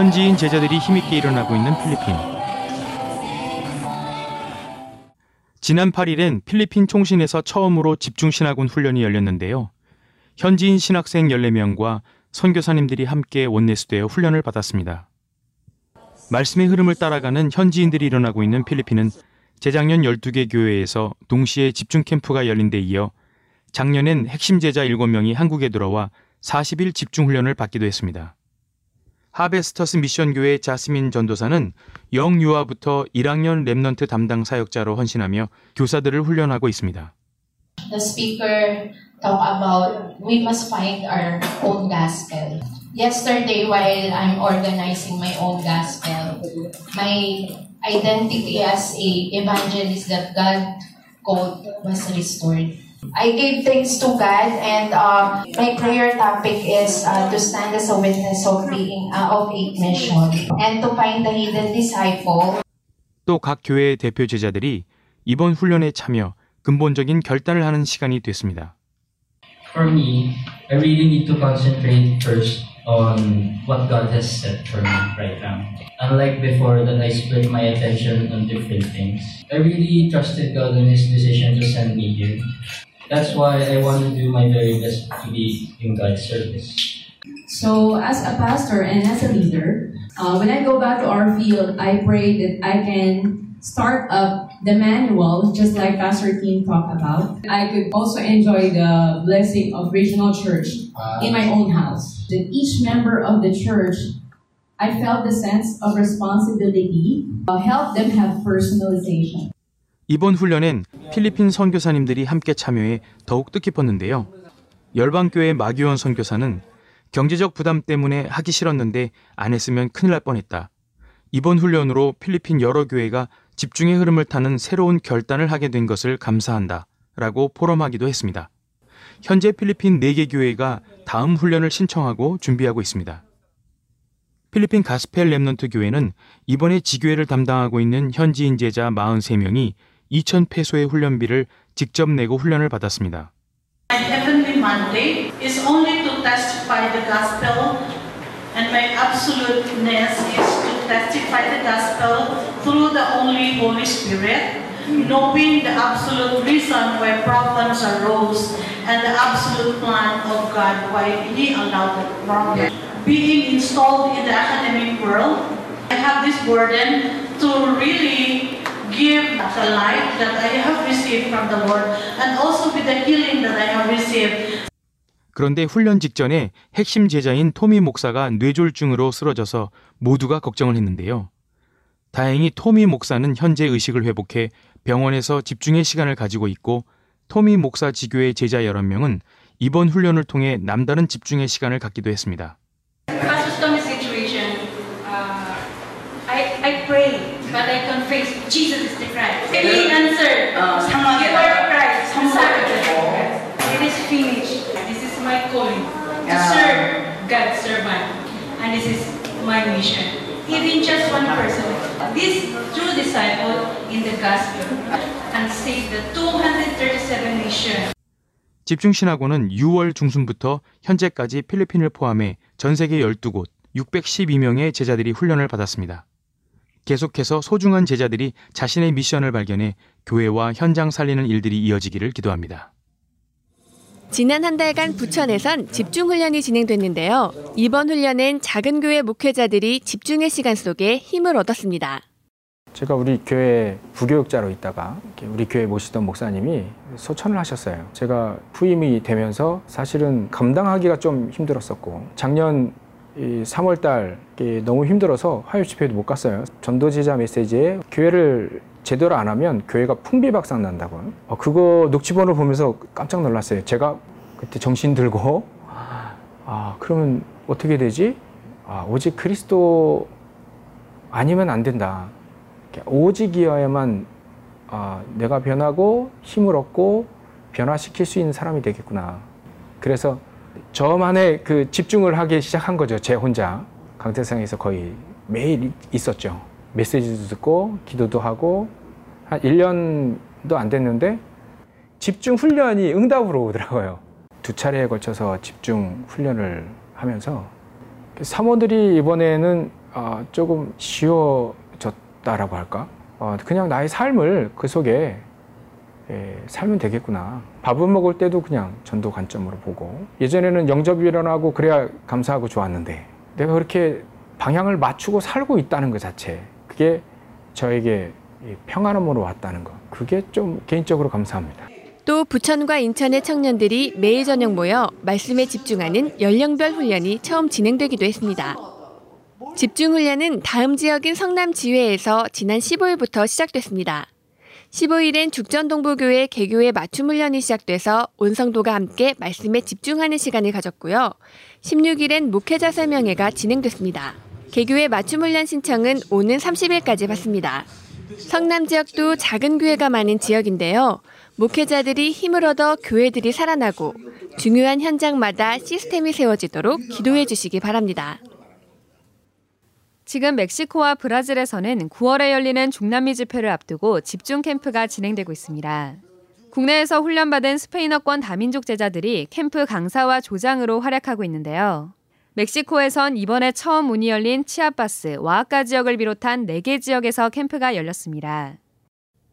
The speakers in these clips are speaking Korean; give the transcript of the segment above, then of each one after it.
현지인 제자들이 힘있게 일어나고 있는 필리핀. 지난 8일엔 필리핀 총신에서 처음으로 집중 신학원 훈련이 열렸는데요. 현지인 신학생 14명과 선교사님들이 함께 원내수되어 훈련을 받았습니다. 말씀의 흐름을 따라가는 현지인들이 일어나고 있는 필리핀은 재작년 12개 교회에서 동시에 집중 캠프가 열린 데 이어 작년엔 핵심 제자 7명이 한국에 들어와 40일 집중 훈련을 받기도 했습니다. 하베스터스 미션교회 자스민 전도사는 영유아부터 1학년 랩넌트 담당 사역자로 헌신하며 교사들을 훈련하고 있습니다. The speaker talk about we must find our own gospel. Yesterday, while I'm organizing my own gospel, my identity as a evangelist that God called was restored. I gave thanks to God, and uh, my prayer topic is uh, to stand as a witness of being uh, of a mission and to find the hidden disciple. 또 각 교회의 대표 제자들이 이번 훈련에 참여 근본적인 결단을 하는 시간이 됐습니다. For me, I really need to concentrate first on what God has set for me right now. Unlike before that I split my attention on different things. I really trusted God in His decision to send me here. That's why I want to do my very best to be in God's service. So, as a pastor and as a leader, uh, when I go back to our field, I pray that I can start up the manual, just like Pastor Kim talked about. I could also enjoy the blessing of regional church in my own house. That each member of the church, I felt the sense of responsibility, uh, help them have personalization. 이번 훈련엔 필리핀 선교사님들이 함께 참여해 더욱 뜻깊었는데요. 열방교회 마기원 선교사는 경제적 부담 때문에 하기 싫었는데 안 했으면 큰일 날 뻔했다. 이번 훈련으로 필리핀 여러 교회가 집중의 흐름을 타는 새로운 결단을 하게 된 것을 감사한다. 라고 포럼하기도 했습니다. 현재 필리핀 4개 교회가 다음 훈련을 신청하고 준비하고 있습니다. 필리핀 가스펠 랩넌트 교회는 이번에 지교회를 담당하고 있는 현지인 제자 43명이 2천 페소의 훈련비를 직접 내고 훈련을 받았습니다. My heavenly mandate is only to testify the gospel, and my absoluteness is to testify the gospel through the only Holy Spirit, knowing the absolute reason why problems arose and the absolute plan of God why He allowed the problem. Being installed in the academic world, I have this burden to really give the life that I have received from the Lord and also with the healing that I have received. 그런데 훈련 직전에 핵심 제자인 토미 목사가 뇌졸중으로 쓰러져서 모두가 걱정을 했는데요. 다행히 토미 목사는 현재 의식을 회복해 병원에서 집중의 시간을 가지고 있고 토미 목사 지교의 제자 11명은 이번 훈련을 통해 남다른 집중의 시간을 갖기도 했습니다. Uh, I pray, but I confess Jesus is the Christ. And he answered, You are the Christ, the Son of the living God. It is finished. This is my calling to serve God's servant. And this is my mission. Even just one person, this true disciple in the gospel, and save the 237 nations. 집중신학원은 6월 중순부터 현재까지 필리핀을 포함해 전 세계 12곳 612명의 제자들이 훈련을 받았습니다. 계속해서 소중한 제자들이 자신의 미션을 발견해 교회와 현장 살리는 일들이 이어지기를 기도합니다. 지난 한 달간 부천에선 집중 훈련이 진행됐는데요. 이번 훈련엔 작은 교회 목회자들이 집중의 시간 속에 힘을 얻었습니다. 제가 우리 교회 부교육자로 있다가 우리 교회 모시던 목사님이 소천을 하셨어요. 제가 후임이 되면서 사실은 감당하기가 좀 힘들었었고 작년 3월 달 너무 힘들어서 화요 집회도 못 갔어요. 전도지자 메시지에 교회를 제대로 안 하면 교회가 풍비박산 난다고. 어, 그거 녹취본을 보면서 깜짝 놀랐어요. 제가 그때 정신 들고 아 그러면 어떻게 되지? 아, 오직 그리스도 아니면 안 된다. 오직이어야만 아, 내가 변하고 힘을 얻고 변화시킬 수 있는 사람이 되겠구나. 그래서 저만의 그 집중을 하기 시작한 거죠. 제 혼자 강태상에서 거의 매일 있었죠. 메시지도 듣고 기도도 하고 한 1년도 안 됐는데 집중 훈련이 응답으로 오더라고요. 두 차례에 걸쳐서 집중 훈련을 하면서 사모들이 이번에는 어, 조금 쉬워졌다라고 할까? 어, 그냥 나의 삶을 그 속에 예, 살면 되겠구나. 밥을 먹을 때도 그냥 전도 관점으로 보고 예전에는 영접이 일어나고 그래야 감사하고 좋았는데 내가 그렇게 방향을 맞추고 살고 있다는 것 자체 그게 저에게 이 평안함으로 왔다는 것 그게 좀 개인적으로 감사합니다. 또 부천과 인천의 청년들이 매일 저녁 모여 말씀에 집중하는 연령별 훈련이 처음 진행되기도 했습니다. 집중 훈련은 다음 지역인 성남 지회에서 지난 15일부터 시작됐습니다. 15일엔 죽전동부교회 개교의 맞춤 훈련이 시작돼서 온 성도가 함께 말씀에 집중하는 시간을 가졌고요. 16일엔 목회자 설명회가 진행됐습니다. 개교의 맞춤 훈련 신청은 오는 30일까지 받습니다. 성남 지역도 작은 교회가 많은 지역인데요. 목회자들이 힘을 얻어 교회들이 살아나고 중요한 현장마다 시스템이 세워지도록 기도해 주시기 바랍니다. 지금 멕시코와 브라질에서는 9월에 열리는 중남미 집회를 앞두고 집중 캠프가 진행되고 있습니다. 국내에서 훈련받은 스페인어권 다민족 제자들이 캠프 강사와 조장으로 활약하고 있는데요. 멕시코에선 이번에 처음 문이 열린 치아파스, 와아카 지역을 비롯한 4개 지역에서 캠프가 열렸습니다.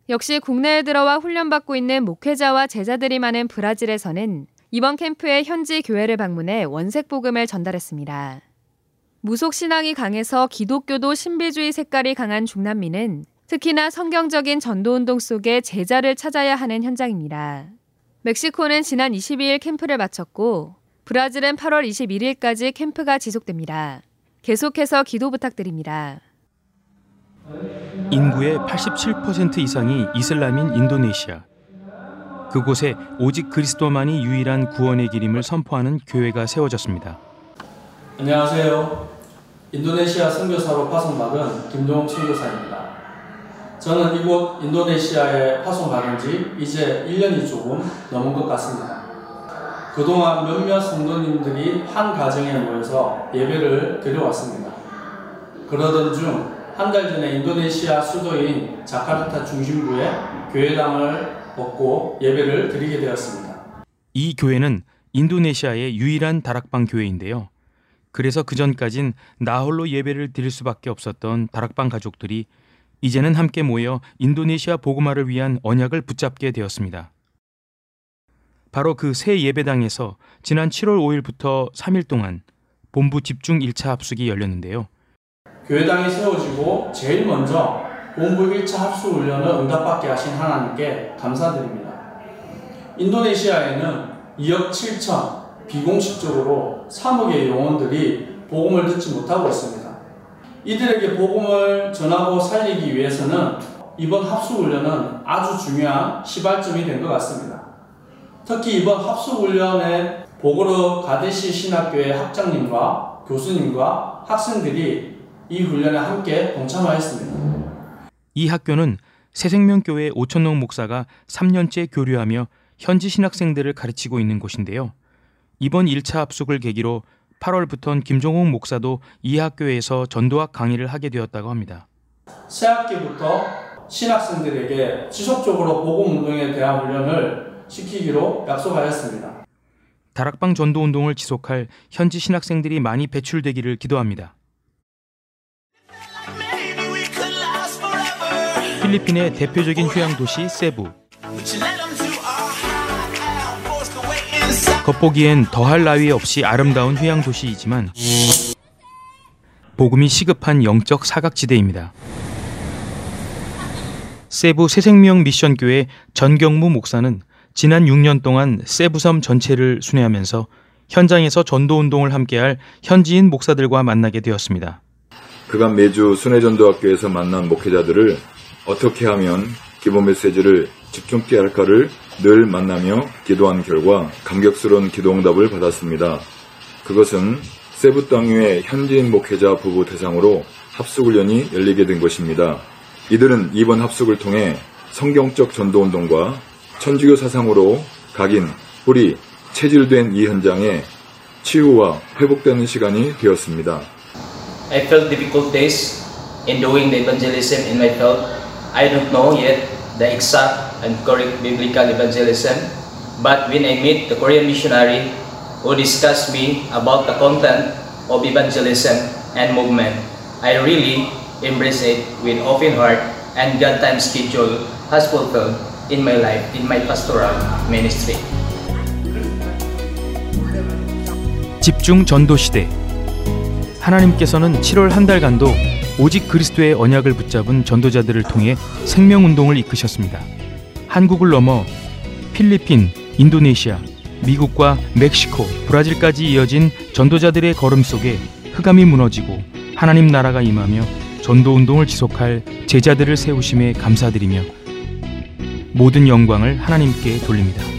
역시 국내에 들어와 훈련받고 있는 목회자와 제자들이 많은 브라질에서는 이번 캠프에 현지 교회를 방문해 원색 복음을 전달했습니다. 무속 신앙이 강해서 기독교도 신비주의 색깔이 강한 중남미는 특히나 성경적인 전도운동 속에 제자를 찾아야 하는 현장입니다. 멕시코는 지난 22일 캠프를 마쳤고 브라질은 8월 21일까지 캠프가 지속됩니다. 계속해서 기도 부탁드립니다. 인구의 87% 이상이 이슬람인 인도네시아. 그곳에 오직 그리스도만이 유일한 구원의 길임을 선포하는 교회가 세워졌습니다. 안녕하세요. 인도네시아 선교사로 파송받은 김동욱 선교사입니다. 저는 이곳 인도네시아에 파송받은 지 이제 1년이 조금 넘은 것 같습니다. 그동안 몇몇 성도님들이 한 가정에 모여서 예배를 드려왔습니다. 그러던 중 한 달 전에 인도네시아 수도인 자카르타 중심부에 교회당을 얻고 예배를 드리게 되었습니다. 이 교회는 인도네시아의 유일한 다락방 교회인데요. 그래서 그 전까진 나 홀로 예배를 드릴 수밖에 없었던 다락방 가족들이 이제는 함께 모여 인도네시아 복음화를 위한 언약을 붙잡게 되었습니다. 바로 그 새 예배당에서 지난 7월 5일부터 3일 동안 본부 집중 1차 합숙이 열렸는데요. 교회당이 세워지고 제일 먼저 본부 1차 합숙 훈련을 응답받게 하신 하나님께 감사드립니다. 인도네시아에는 2억 7천 비공식적으로 3억의 영혼들이 복음을 듣지 못하고 있습니다. 이들에게 복음을 전하고 살리기 위해서는 이번 합숙 훈련은 아주 중요한 시발점이 된 것 같습니다. 특히 이번 합숙 훈련에 보고르 가데시 신학교의 학장님과 교수님과 학생들이 이 훈련에 함께 동참하였습니다. 이 학교는 새생명교회 오천농 목사가 3년째 교류하며 현지 신학생들을 가르치고 있는 곳인데요. 이번 1차 합숙을 계기로 8월부터는 김종욱 목사도 이 학교에서 전도학 강의를 하게 되었다고 합니다. 새 학기부터 신학생들에게 지속적으로 복음 운동에 대한 훈련을 시키기로 약속하였습니다. 다락방 전도 운동을 지속할 현지 신학생들이 많이 배출되기를 기도합니다. 필리핀의 대표적인 휴양 도시 세부. 겉보기엔 더할 나위 없이 아름다운 휴양 도시이지만 복음이 시급한 영적 사각지대입니다. 세부 새생명 미션교회 전경무 목사는 지난 6년 동안 세부섬 전체를 순회하면서 현장에서 전도운동을 함께할 현지인 목사들과 만나게 되었습니다. 그간 매주 순회전도학교에서 만난 목회자들을 어떻게 하면 기본 메시지를 집중 있게 할까를 늘 만나며 기도한 결과 감격스러운 기도 응답을 받았습니다. 그것은 세부 땅위의 현지인 목회자 부부 대상으로 합숙훈련이 열리게 된 것입니다. 이들은 이번 합숙을 통해 성경적 전도운동과 천주교 사상으로 각인, 뿌리, 체질된 이 현장에 치유와 회복되는 시간이 되었습니다. I felt difficult days in doing the evangelism in my field. I don't know yet the exact and correct biblical evangelism, but when I meet the Korean missionary who discussed me about the content of evangelism and movement, I really embrace it with open heart and God time schedule has fulfilled in my life in my pastoral ministry. 집중 전도 시대. 하나님께서는 7월 한 달간도 오직 그리스도의 언약을 붙잡은 전도자들을 통해 생명 운동을 이끄셨습니다. 한국을 넘어 필리핀, 인도네시아, 미국과 멕시코, 브라질까지 이어진 전도자들의 걸음 속에 흑암이 무너지고 하나님 나라가 임하며 전도 운동을 지속할 제자들을 세우심에 감사드리며 모든 영광을 하나님께 돌립니다.